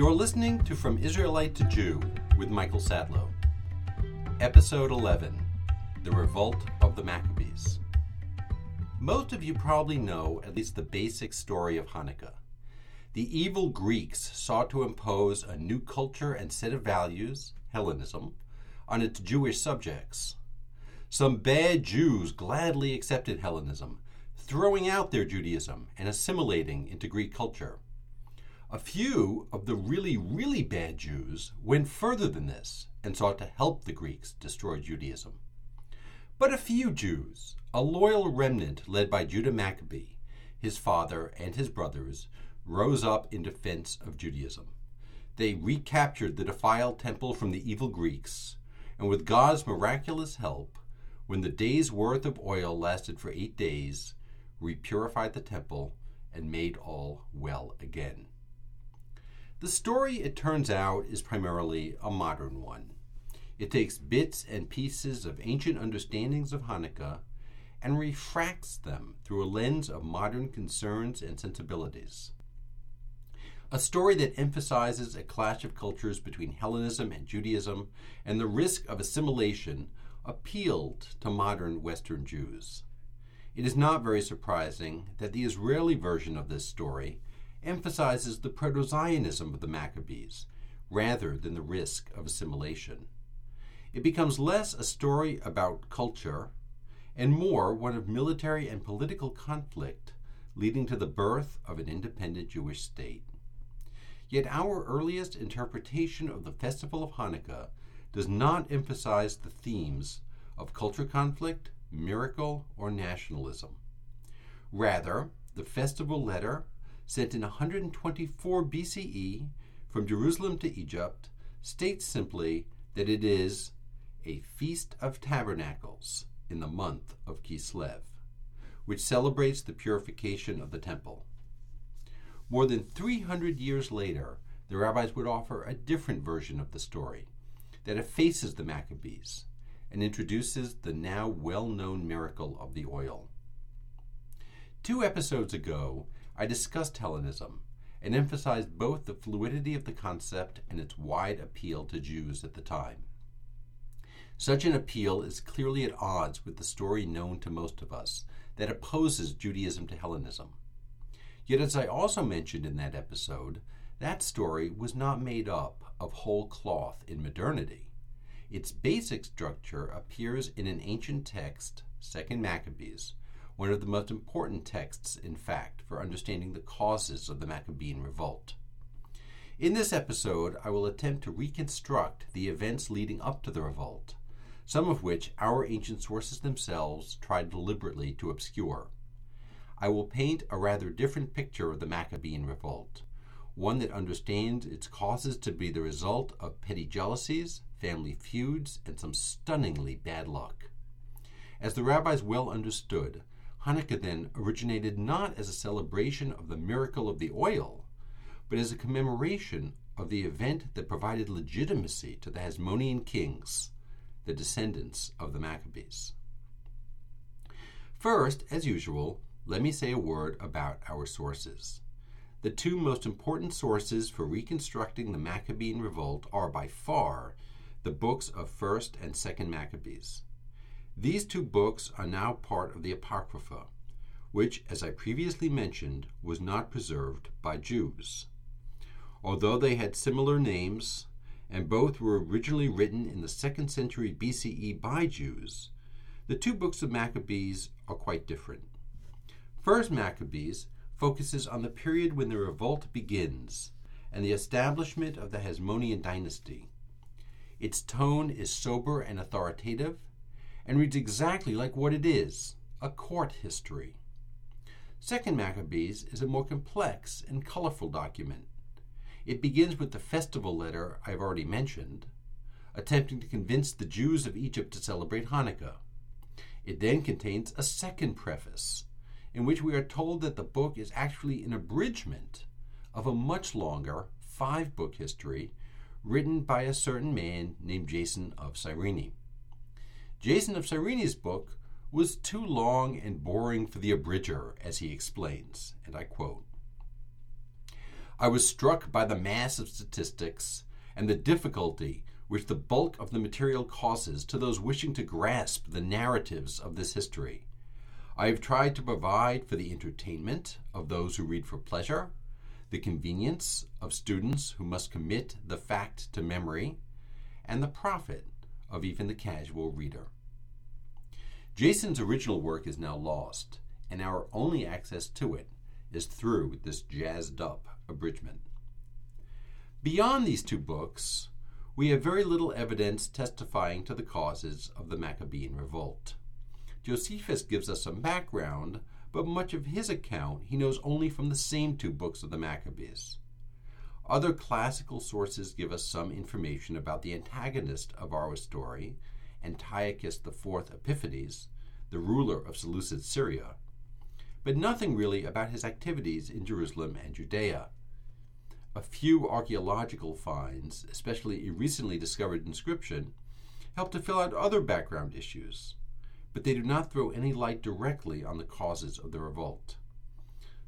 You're listening to From Israelite to Jew with Michael Satlow. Episode 11 The Revolt of the Maccabees. Most of you probably know at least the basic story of Hanukkah. The evil Greeks sought to impose a new culture and set of values, Hellenism, on its Jewish subjects. Some bad Jews gladly accepted Hellenism, throwing out their Judaism and assimilating into Greek culture. A few of the really, really bad Jews went further than this and sought to help the Greeks destroy Judaism. But a few Jews, a loyal remnant led by Judah Maccabee, his father, and his brothers, rose up in defense of Judaism. They recaptured the defiled temple from the evil Greeks, and with God's miraculous help, when the day's worth of oil lasted for eight days, repurified the temple and made all well again. The story, it turns out, is primarily a modern one. It takes bits and pieces of ancient understandings of Hanukkah and refracts them through a lens of modern concerns and sensibilities. A story that emphasizes a clash of cultures between Hellenism and Judaism and the risk of assimilation appealed to modern Western Jews. It is not very surprising that the Israeli version of this story emphasizes the proto Zionism of the Maccabees rather than the risk of assimilation. It becomes less a story about culture and more one of military and political conflict leading to the birth of an independent Jewish state. Yet our earliest interpretation of the festival of Hanukkah does not emphasize the themes of culture conflict, miracle, or nationalism. Rather, the festival letter sent in 124 BCE from Jerusalem to Egypt, states simply that it is a Feast of Tabernacles in the month of Kislev, which celebrates the purification of the temple. More than 300 years later, the rabbis would offer a different version of the story that effaces the Maccabees and introduces the now well known miracle of the oil. Two episodes ago, I discussed Hellenism and emphasized both the fluidity of the concept and its wide appeal to Jews at the time. Such an appeal is clearly at odds with the story known to most of us that opposes Judaism to Hellenism. Yet, as I also mentioned in that episode, that story was not made up of whole cloth in modernity. Its basic structure appears in an ancient text, 2nd Maccabees, one of the most important texts, in fact, for understanding the causes of the Maccabean revolt. In this episode, I will attempt to reconstruct the events leading up to the revolt, some of which our ancient sources themselves tried deliberately to obscure. I will paint a rather different picture of the Maccabean revolt, one that understands its causes to be the result of petty jealousies, family feuds, and some stunningly bad luck. As the rabbis well understood, Hanukkah then originated not as a celebration of the miracle of the oil, but as a commemoration of the event that provided legitimacy to the Hasmonean kings, the descendants of the Maccabees. First, as usual, let me say a word about our sources. The two most important sources for reconstructing the Maccabean revolt are by far the books of 1st and 2nd Maccabees. These two books are now part of the Apocrypha, which, as I previously mentioned, was not preserved by Jews. Although they had similar names, and both were originally written in the second century BCE by Jews, the two books of Maccabees are quite different. First Maccabees focuses on the period when the revolt begins and the establishment of the Hasmonean dynasty. Its tone is sober and authoritative, and reads exactly like what it is a court history. Second Maccabees is a more complex and colorful document. It begins with the festival letter I've already mentioned, attempting to convince the Jews of Egypt to celebrate Hanukkah. It then contains a second preface, in which we are told that the book is actually an abridgment of a much longer five book history written by a certain man named Jason of Cyrene. Jason of Cyrene's book was too long and boring for the abridger, as he explains, and I quote I was struck by the mass of statistics and the difficulty which the bulk of the material causes to those wishing to grasp the narratives of this history. I have tried to provide for the entertainment of those who read for pleasure, the convenience of students who must commit the fact to memory, and the profit of even the casual reader. Jason's original work is now lost, and our only access to it is through this jazzed up abridgment. Beyond these two books, we have very little evidence testifying to the causes of the Maccabean revolt. Josephus gives us some background, but much of his account he knows only from the same two books of the Maccabees. Other classical sources give us some information about the antagonist of our story, Antiochus IV Epiphanes, the ruler of Seleucid Syria, but nothing really about his activities in Jerusalem and Judea. A few archaeological finds, especially a recently discovered inscription, help to fill out other background issues, but they do not throw any light directly on the causes of the revolt.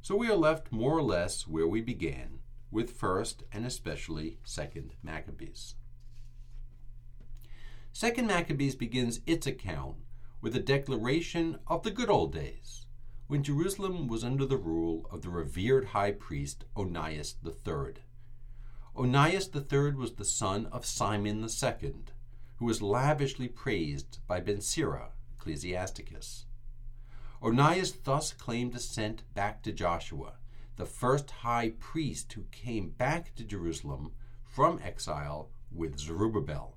So we are left more or less where we began, with 1st and especially 2nd Maccabees. 2nd Maccabees begins its account with a declaration of the good old days, when Jerusalem was under the rule of the revered high priest Onias III. Onias III was the son of Simon II, who was lavishly praised by Ben Sira, Ecclesiasticus. Onias thus claimed descent back to Joshua, the first high priest who came back to Jerusalem from exile with Zerubbabel.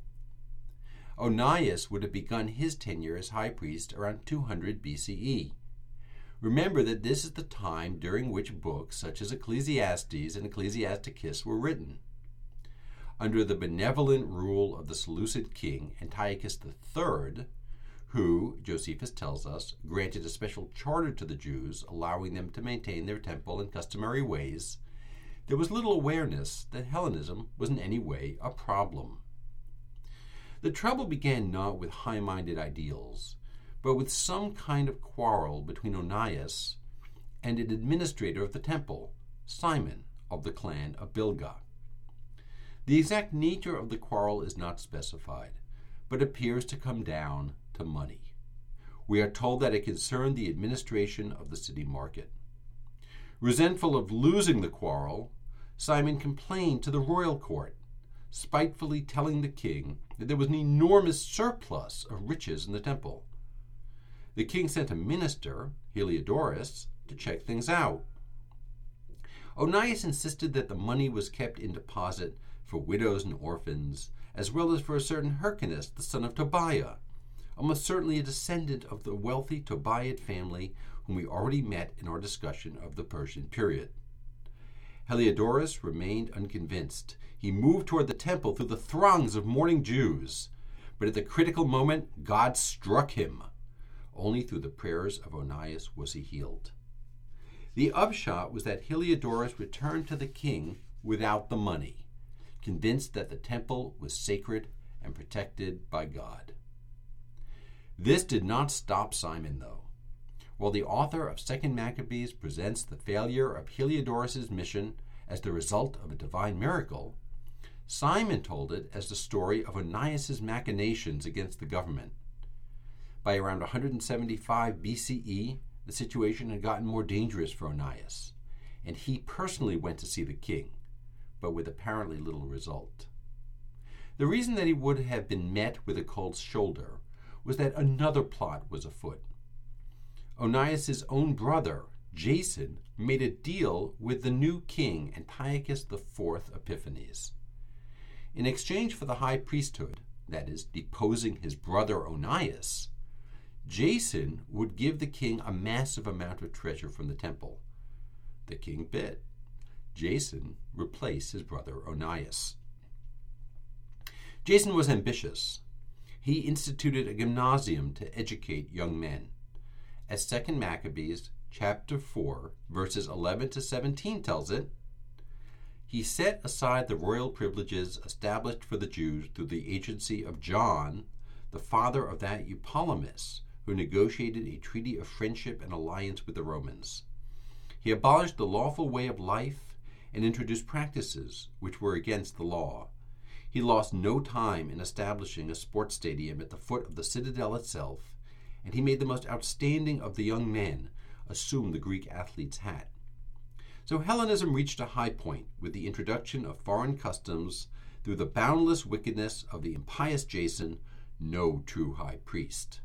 Onias would have begun his tenure as high priest around 200 BCE. Remember that this is the time during which books such as Ecclesiastes and Ecclesiasticus were written. Under the benevolent rule of the Seleucid king Antiochus III, who, Josephus tells us, granted a special charter to the Jews, allowing them to maintain their temple and customary ways, there was little awareness that Hellenism was in any way a problem. The trouble began not with high minded ideals, but with some kind of quarrel between Onias and an administrator of the temple, Simon of the clan of Bilga. The exact nature of the quarrel is not specified, but appears to come down to money. We are told that it concerned the administration of the city market. Resentful of losing the quarrel, Simon complained to the royal court, spitefully telling the king that there was an enormous surplus of riches in the temple. The king sent a minister, Heliodorus, to check things out. Onias insisted that the money was kept in deposit for widows and orphans, as well as for a certain Hyrcanus, the son of Tobiah, almost certainly a descendant of the wealthy Tobiad family whom we already met in our discussion of the Persian period. Heliodorus remained unconvinced. He moved toward the temple through the throngs of mourning Jews. But at the critical moment, God struck him. Only through the prayers of Onias was he healed. The upshot was that Heliodorus returned to the king without the money, convinced that the temple was sacred and protected by God. This did not stop Simon, though. While the author of 2nd Maccabees presents the failure of Heliodorus' mission as the result of a divine miracle, Simon told it as the story of Onias' machinations against the government. By around 175 BCE, the situation had gotten more dangerous for Onias, and he personally went to see the king, but with apparently little result. The reason that he would have been met with a cold shoulder was that another plot was afoot. Onias' own brother, Jason, made a deal with the new king Antiochus IV Epiphanes. In exchange for the high priesthood, that is, deposing his brother Onias, Jason would give the king a massive amount of treasure from the temple. The king bid. Jason replaced his brother Onias. Jason was ambitious. He instituted a gymnasium to educate young men. As 2nd Maccabees chapter 4 verses 11 to 17 tells it, he set aside the royal privileges established for the Jews through the agency of John, the father of that Eupolemus, who negotiated a treaty of friendship and alliance with the Romans. He abolished the lawful way of life and introduced practices which were against the law. He lost no time in establishing a sports stadium at the foot of the citadel itself, and he made the most outstanding of the young men assume the Greek athlete's hat. So Hellenism reached a high point with the introduction of foreign customs through the boundless wickedness of the impious Jason, no true high priest.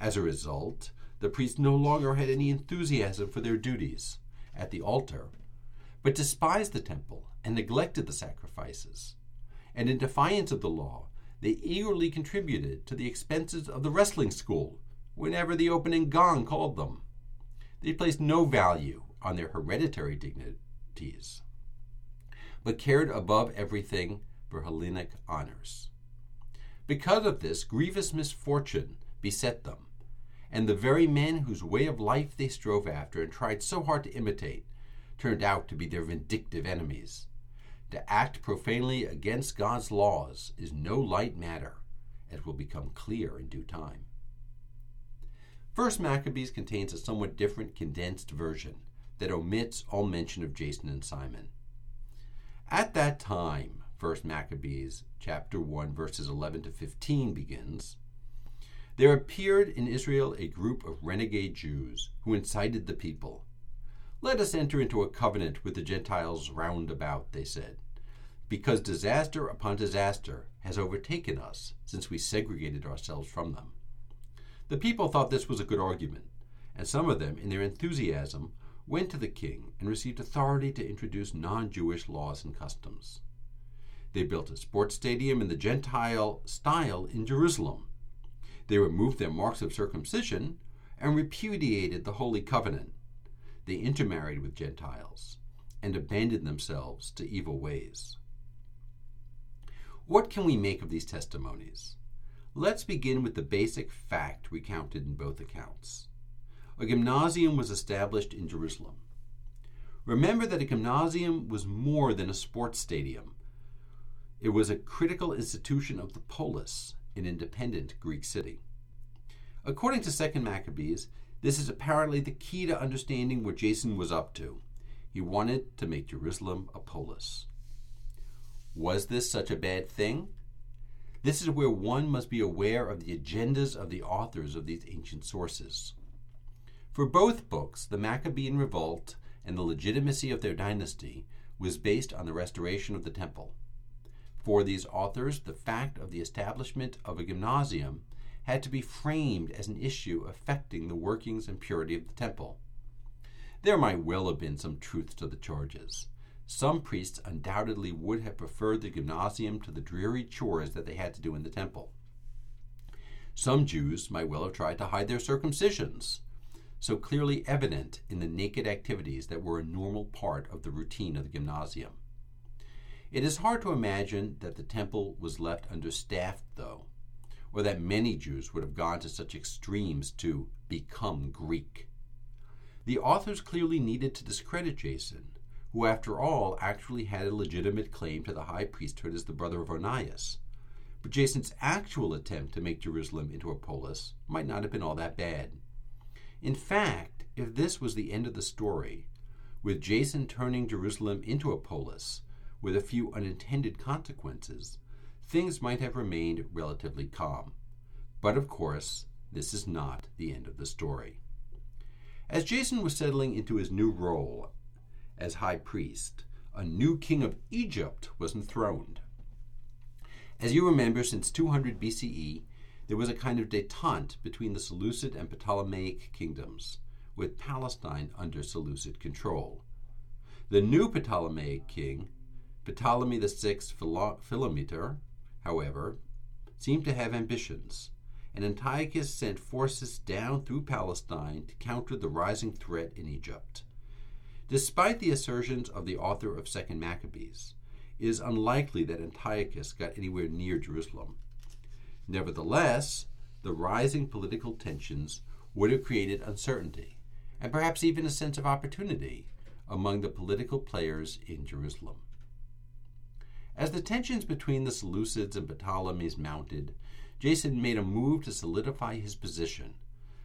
As a result, the priests no longer had any enthusiasm for their duties at the altar, but despised the temple and neglected the sacrifices. And in defiance of the law, they eagerly contributed to the expenses of the wrestling school whenever the opening gong called them. They placed no value on their hereditary dignities, but cared above everything for Hellenic honors. Because of this, grievous misfortune beset them, and the very men whose way of life they strove after and tried so hard to imitate turned out to be their vindictive enemies. To act profanely against God's laws is no light matter, as will become clear in due time. First Maccabees contains a somewhat different condensed version that omits all mention of Jason and Simon. At that time, First Maccabees chapter 1 verses 11 to 15 begins, there appeared in Israel a group of renegade Jews who incited the people. Let us enter into a covenant with the Gentiles round about, they said, because disaster upon disaster has overtaken us since we segregated ourselves from them. The people thought this was a good argument, and some of them, in their enthusiasm, went to the king and received authority to introduce non Jewish laws and customs. They built a sports stadium in the Gentile style in Jerusalem. They removed their marks of circumcision and repudiated the Holy Covenant. They intermarried with Gentiles and abandoned themselves to evil ways. What can we make of these testimonies? Let's begin with the basic fact recounted in both accounts. A gymnasium was established in Jerusalem. Remember that a gymnasium was more than a sports stadium. It was a critical institution of the polis, an independent Greek city. According to 2nd Maccabees, this is apparently the key to understanding what Jason was up to. He wanted to make Jerusalem a polis. Was this such a bad thing? This is where one must be aware of the agendas of the authors of these ancient sources. For both books, the Maccabean revolt and the legitimacy of their dynasty was based on the restoration of the temple. For these authors, the fact of the establishment of a gymnasium had to be framed as an issue affecting the workings and purity of the temple. There might well have been some truth to the charges. Some priests undoubtedly would have preferred the gymnasium to the dreary chores that they had to do in the temple. Some Jews might well have tried to hide their circumcisions, so clearly evident in the naked activities that were a normal part of the routine of the gymnasium. It is hard to imagine that the temple was left understaffed, though, or that many Jews would have gone to such extremes to become Greek. The authors clearly needed to discredit Jason who, after all, actually had a legitimate claim to the high priesthood as the brother of Onias. But Jason's actual attempt to make Jerusalem into a polis might not have been all that bad. In fact, if this was the end of the story, with Jason turning Jerusalem into a polis with a few unintended consequences, things might have remained relatively calm. But of course, this is not the end of the story. As Jason was settling into his new role as high priest, a new king of Egypt was enthroned. As you remember, since 200 BCE, there was a kind of detente between the Seleucid and Ptolemaic kingdoms, with Palestine under Seleucid control. The new Ptolemaic king, Ptolemy VI Philometor, however, seemed to have ambitions, and Antiochus sent forces down through Palestine to counter the rising threat in Egypt. Despite the assertions of the author of 2nd Maccabees, it is unlikely that Antiochus got anywhere near Jerusalem. Nevertheless, the rising political tensions would have created uncertainty, and perhaps even a sense of opportunity, among the political players in Jerusalem. As the tensions between the Seleucids and Ptolemies mounted, Jason made a move to solidify his position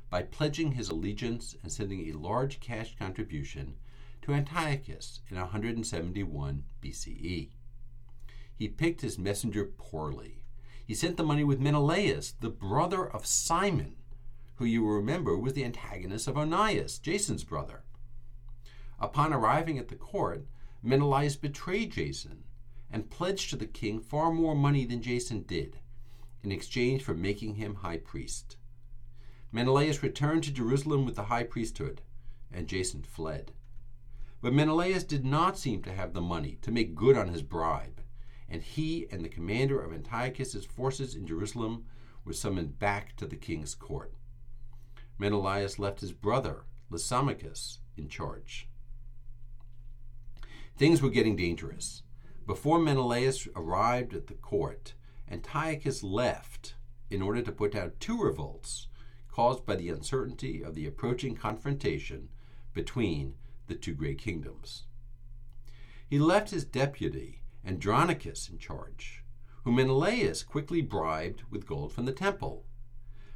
by pledging his allegiance and sending a large cash contribution to Antiochus in 171 BCE. He picked his messenger poorly. He sent the money with Menelaus, the brother of Simon, who you will remember was the antagonist of Onias, Jason's brother. Upon arriving at the court, Menelaus betrayed Jason and pledged to the king far more money than Jason did in exchange for making him high priest. Menelaus returned to Jerusalem with the high priesthood, and Jason fled. But Menelaus did not seem to have the money to make good on his bribe, and he and the commander of Antiochus's forces in Jerusalem were summoned back to the king's court. Menelaus left his brother, Lysimachus, in charge. Things were getting dangerous. Before Menelaus arrived at the court, Antiochus left in order to put out two revolts caused by the uncertainty of the approaching confrontation between the two great kingdoms. He left his deputy, Andronicus, in charge, whom Menelaus quickly bribed with gold from the temple.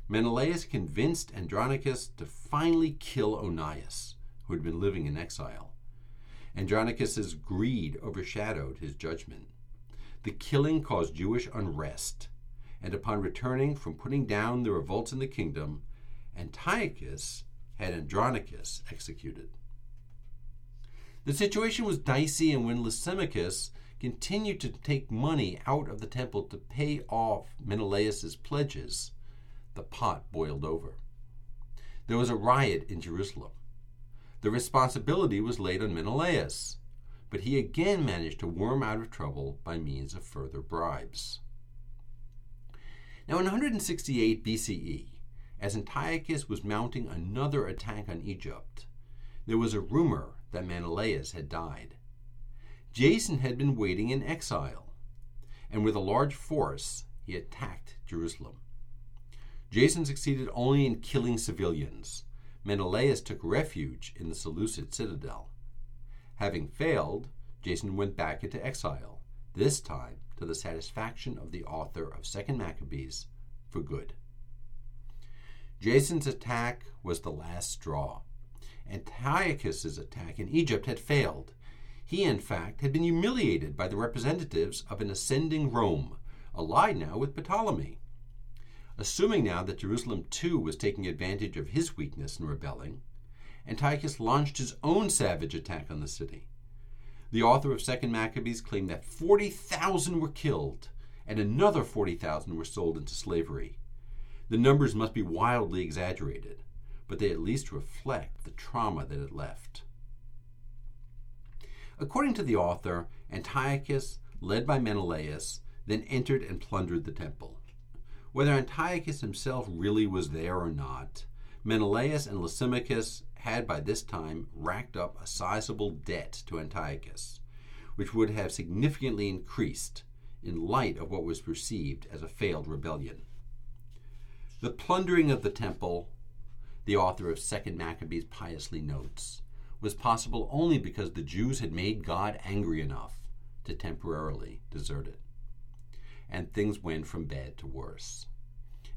Menelaus convinced Andronicus to finally kill Onias, who had been living in exile. Andronicus's greed overshadowed his judgment. The killing caused Jewish unrest, and upon returning from putting down the revolts in the kingdom, Antiochus had Andronicus executed. The situation was dicey, and when Lysimachus continued to take money out of the temple to pay off Menelaus's pledges, the pot boiled over. There was a riot in Jerusalem. The responsibility was laid on Menelaus, but he again managed to worm out of trouble by means of further bribes. Now, in 168 BCE, as Antiochus was mounting another attack on Egypt, there was a rumor that Menelaus had died. Jason had been waiting in exile, and with a large force, he attacked Jerusalem. Jason succeeded only in killing civilians. Menelaus took refuge in the Seleucid citadel. Having failed, Jason went back into exile, this time to the satisfaction of the author of 2nd Maccabees for good. Jason's attack was the last straw. Antiochus's attack in Egypt had failed. He, in fact, had been humiliated by the representatives of an ascending Rome, allied now with Ptolemy. Assuming now that Jerusalem too was taking advantage of his weakness in rebelling, Antiochus launched his own savage attack on the city. The author of 2nd Maccabees claimed that 40,000 were killed and another 40,000 were sold into slavery. The numbers must be wildly exaggerated, but they at least reflect the trauma that it left. According to the author, Antiochus, led by Menelaus, then entered and plundered the temple. Whether Antiochus himself really was there or not, Menelaus and Lysimachus had by this time racked up a sizable debt to Antiochus, which would have significantly increased in light of what was perceived as a failed rebellion. The plundering of the temple, the author of 2nd Maccabees piously notes, was possible only because the Jews had made God angry enough to temporarily desert it. And things went from bad to worse.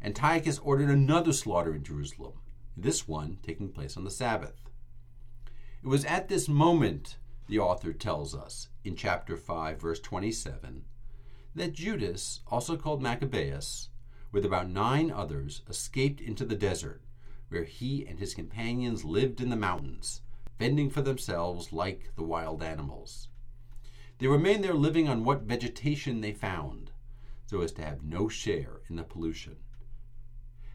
Antiochus ordered another slaughter in Jerusalem, this one taking place on the Sabbath. It was at this moment, the author tells us in chapter 5, verse 27, that Judas, also called Maccabeus, with about nine others, escaped into the desert, where he and his companions lived in the mountains, fending for themselves like the wild animals. They remained there living on what vegetation they found, so as to have no share in the pollution.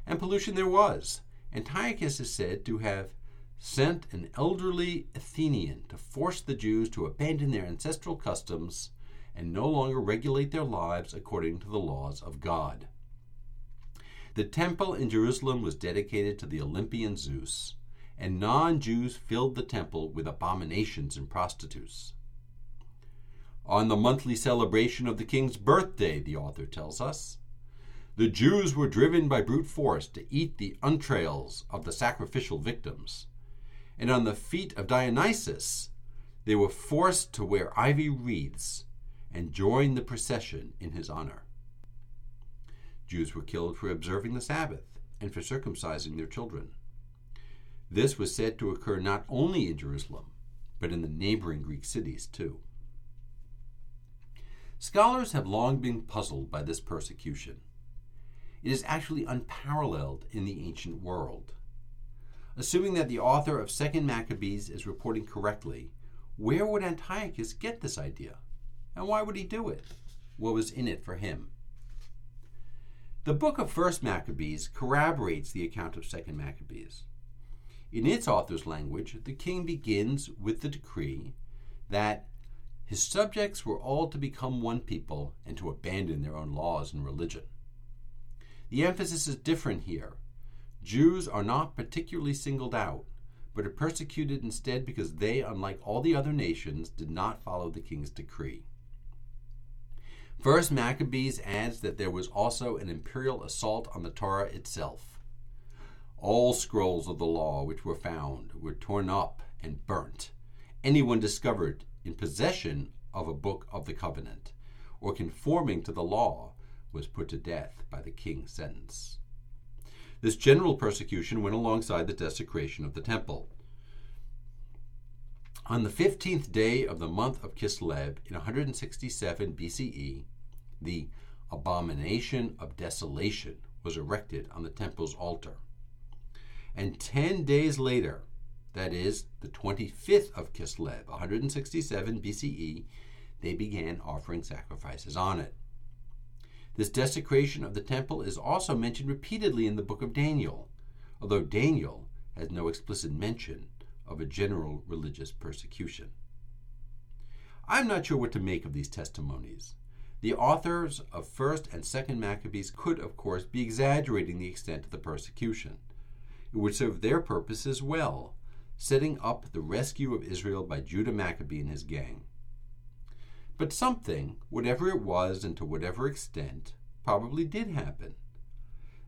And pollution there was, Antiochus is said to have sent an elderly Athenian to force the Jews to abandon their ancestral customs and no longer regulate their lives according to the laws of God. The temple in Jerusalem was dedicated to the Olympian Zeus, and non Jews filled the temple with abominations and prostitutes. On the monthly celebration of the king's birthday, the author tells us, the Jews were driven by brute force to eat the entrails of the sacrificial victims. And on the feet of Dionysus, they were forced to wear ivy wreaths and join the procession in his honor. Jews were killed for observing the Sabbath and for circumcising their children. This was said to occur not only in Jerusalem, but in the neighboring Greek cities too. Scholars have long been puzzled by this persecution. It is actually unparalleled in the ancient world. Assuming that the author of 2nd Maccabees is reporting correctly, where would Antiochus get this idea? And why would he do it? What was in it for him? The book of 1st Maccabees corroborates the account of 2nd Maccabees. In its author's language, the king begins with the decree that his subjects were all to become one people and to abandon their own laws and religion. The emphasis is different here. Jews are not particularly singled out, but are persecuted instead because they, unlike all the other nations, did not follow the king's decree. First Maccabees adds that there was also an imperial assault on the Torah itself. All scrolls of the law which were found were torn up and burnt. Anyone discovered in possession of a book of the covenant or conforming to the law was put to death by the king's sentence. This general persecution went alongside the desecration of the temple. On the 15th day of the month of Kislev in 167 BCE, the abomination of desolation was erected on the temple's altar. And 10 days later, that is, the 25th of Kislev, 167 BCE, they began offering sacrifices on it. This desecration of the temple is also mentioned repeatedly in the book of Daniel, although Daniel has no explicit mention of a general religious persecution. I'm not sure what to make of these testimonies. The authors of 1st and 2nd Maccabees could, of course, be exaggerating the extent of the persecution. It would serve their purpose as well, setting up the rescue of Israel by Judah Maccabee and his gang. But something, whatever it was and to whatever extent, probably did happen.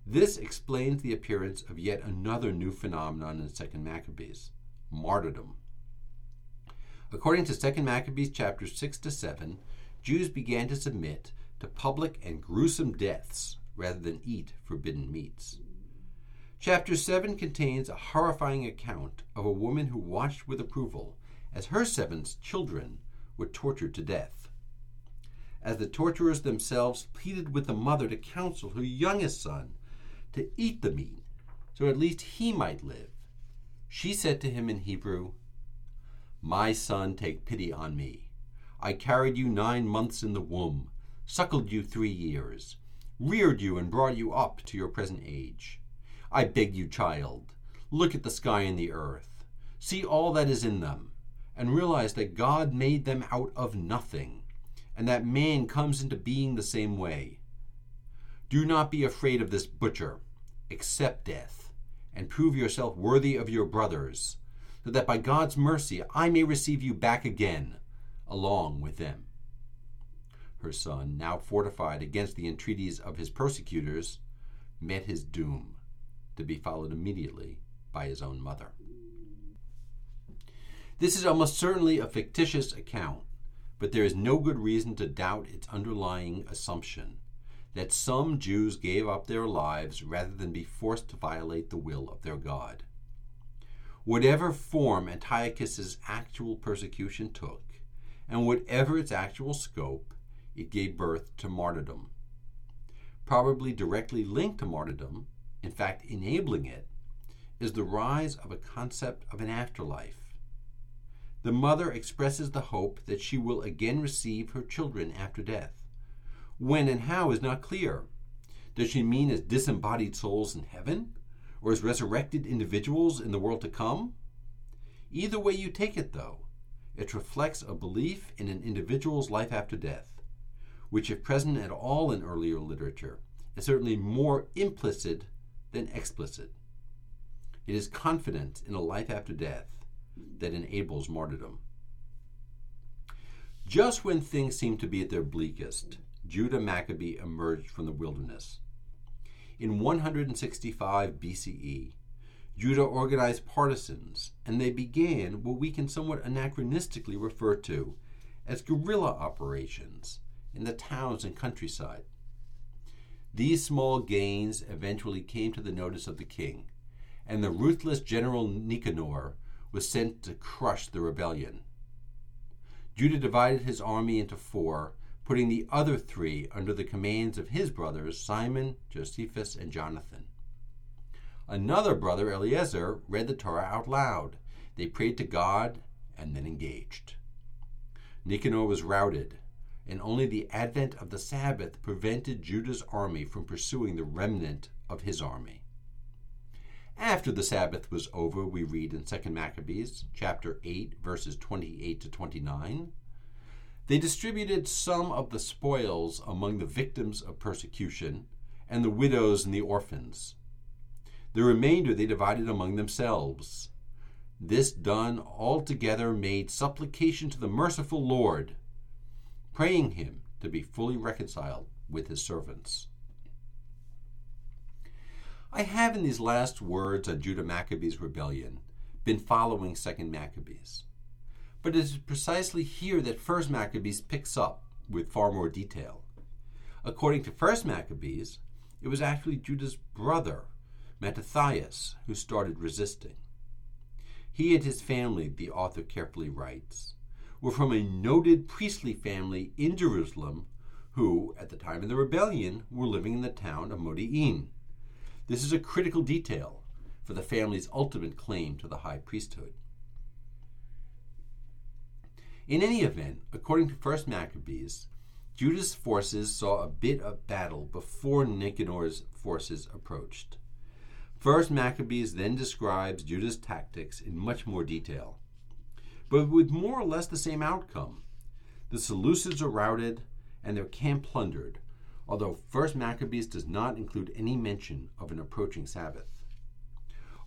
This explains the appearance of yet another new phenomenon in 2nd Maccabees martyrdom. According to 2nd Maccabees chapters 6 to 7, Jews began to submit to public and gruesome deaths rather than eat forbidden meats. Chapter 7 contains a horrifying account of a woman who watched with approval as her seven children were tortured to death. As the torturers themselves pleaded with the mother to counsel her youngest son to eat the meat so at least he might live, she said to him in Hebrew, My son, take pity on me. I carried you nine months in the womb, suckled you three years, reared you and brought you up to your present age. I beg you, child, look at the sky and the earth, see all that is in them, and realize that God made them out of nothing, and that man comes into being the same way. Do not be afraid of this butcher, accept death, and prove yourself worthy of your brothers, so that by God's mercy I may receive you back again, along with them. Her son, now fortified against the entreaties of his persecutors, met his doom to be followed immediately by his own mother. This is almost certainly a fictitious account, but there is no good reason to doubt its underlying assumption that some Jews gave up their lives rather than be forced to violate the will of their God. Whatever form Antiochus's actual persecution took, and whatever its actual scope, it gave birth to martyrdom. Probably directly linked to martyrdom in fact, enabling it, is the rise of a concept of an afterlife. The mother expresses the hope that she will again receive her children after death. When and how is not clear. Does she mean as disembodied souls in heaven, or as resurrected individuals in the world to come? Either way you take it, though, it reflects a belief in an individual's life after death, which, if present at all in earlier literature, is certainly more implicit than explicit. It is confidence in a life after death that enables martyrdom. Just when things seemed to be at their bleakest, Judah Maccabee emerged from the wilderness. In 165 BCE, Judah organized partisans, and they began what we can somewhat anachronistically refer to as guerrilla operations in the towns and countryside. These small gains eventually came to the notice of the king, and the ruthless general Nicanor was sent to crush the rebellion. Judah divided his army into four, putting the other three under the commands of his brothers Simon, Josephus, and Jonathan. Another brother, Eleazar, read the Torah out loud. They prayed to God and then engaged. Nicanor was routed, and only the advent of the Sabbath prevented Judah's army from pursuing the remnant of his army. After the Sabbath was over, we read in 2 Maccabees chapter 8 verses 28 to 29, they distributed some of the spoils among the victims of persecution and the widows and the orphans. The remainder they divided among themselves. This done altogether made supplication to the merciful Lord, praying him to be fully reconciled with his servants. I have, in these last words on Judah Maccabees' rebellion, been following 2nd Maccabees. But it is precisely here that 1st Maccabees picks up with far more detail. According to 1st Maccabees, it was actually Judah's brother, Mattathias, who started resisting. He and his family, the author carefully writes, were from a noted priestly family in Jerusalem who, at the time of the rebellion, were living in the town of Modi'in. This is a critical detail for the family's ultimate claim to the high priesthood. In any event, according to 1st Maccabees, Judah's forces saw a bit of battle before Nicanor's forces approached. 1st Maccabees then describes Judah's tactics in much more detail, but with more or less the same outcome. The Seleucids are routed and their camp plundered, although 1st Maccabees does not include any mention of an approaching Sabbath.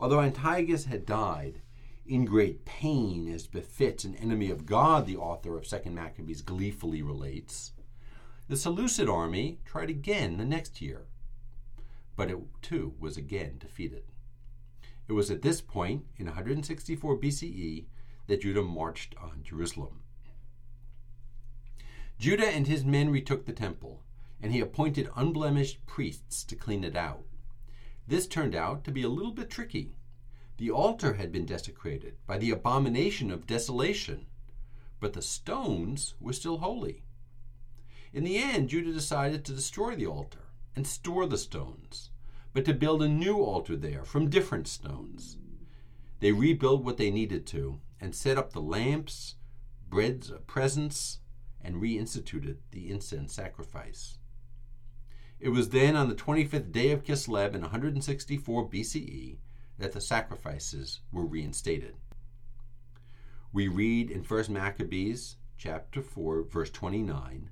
Although Antiochus had died in great pain, as befits an enemy of God, the author of 2nd Maccabees gleefully relates, the Seleucid army tried again the next year, but it too was again defeated. It was at this point, in 164 BCE, that Judah marched on Jerusalem. Judah and his men retook the temple, and he appointed unblemished priests to clean it out. This turned out to be a little bit tricky. The altar had been desecrated by the abomination of desolation, but the stones were still holy. In the end, Judah decided to destroy the altar and store the stones, but to build a new altar there from different stones. They rebuilt what they needed to and set up the lamps, breads of presents, and reinstituted the incense sacrifice. It was then on the 25th day of Kislev in 164 BCE that the sacrifices were reinstated. We read in 1 Maccabees chapter 4 verse 29,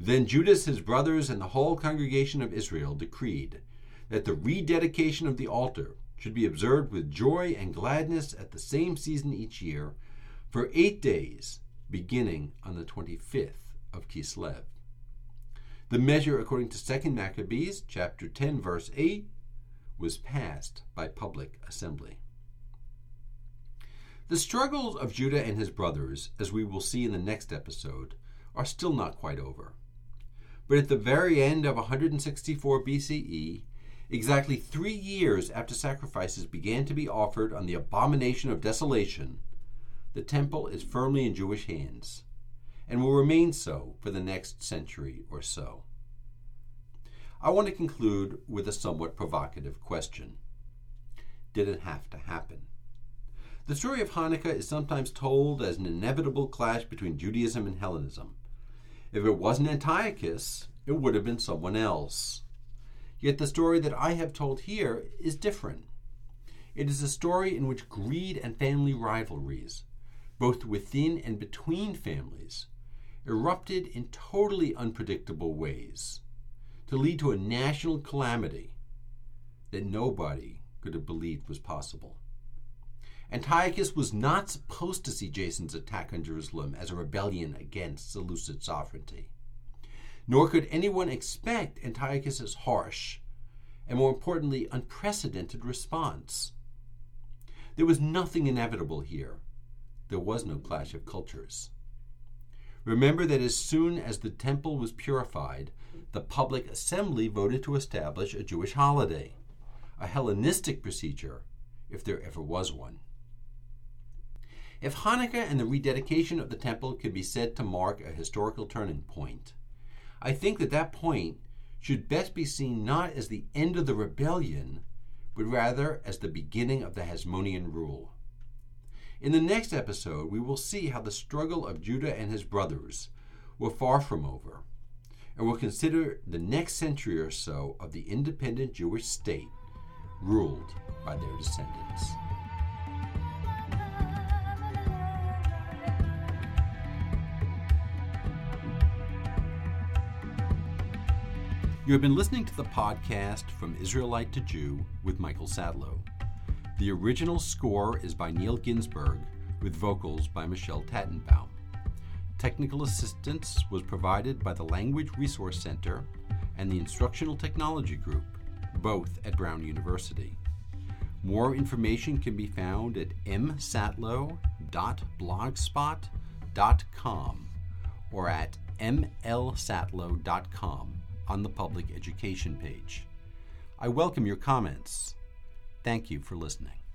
Then Judas his brothers and the whole congregation of Israel decreed that the rededication of the altar should be observed with joy and gladness at the same season each year for 8 days beginning on the 25th of Kislev. The measure, according to 2 Maccabees, chapter 10, verse 8, was passed by public assembly. The struggles of Judah and his brothers, as we will see in the next episode, are still not quite over. But at the very end of 164 BCE, exactly three years after sacrifices began to be offered on the abomination of desolation, the temple is firmly in Jewish hands and will remain so for the next century or so. I want to conclude with a somewhat provocative question Did it have to happen? The story of Hanukkah is sometimes told as an inevitable clash between Judaism and Hellenism. If it wasn't Antiochus, it would have been someone else. Yet the story that I have told here is different. It is a story in which greed and family rivalries, both within and between families, erupted in totally unpredictable ways to lead to a national calamity that nobody could have believed was possible. Antiochus was not supposed to see Jason's attack on Jerusalem as a rebellion against Seleucid sovereignty. Nor could anyone expect Antiochus's harsh and, more importantly, unprecedented response. There was nothing inevitable here. There was no clash of cultures. Remember that as soon as the temple was purified, the public assembly voted to establish a Jewish holiday, a Hellenistic procedure, if there ever was one. If Hanukkah and the rededication of the temple could be said to mark a historical turning point, I think that that point should best be seen not as the end of the rebellion, but rather as the beginning of the Hasmonean rule. In the next episode, we will see how the struggle of Judah and his brothers were far from over, and will consider the next century or so of the independent Jewish state ruled by their descendants. You have been listening to the podcast From Israelite to Jew with Michael Satlow. The original score is by Neil Ginsberg with vocals by Michelle Tattenbaum. Technical assistance was provided by the Language Resource Center and the Instructional Technology Group, both at Brown University. More information can be found at msatlow.blogspot.com or at mlsatlow.com on the public education page. I welcome your comments. Thank you for listening.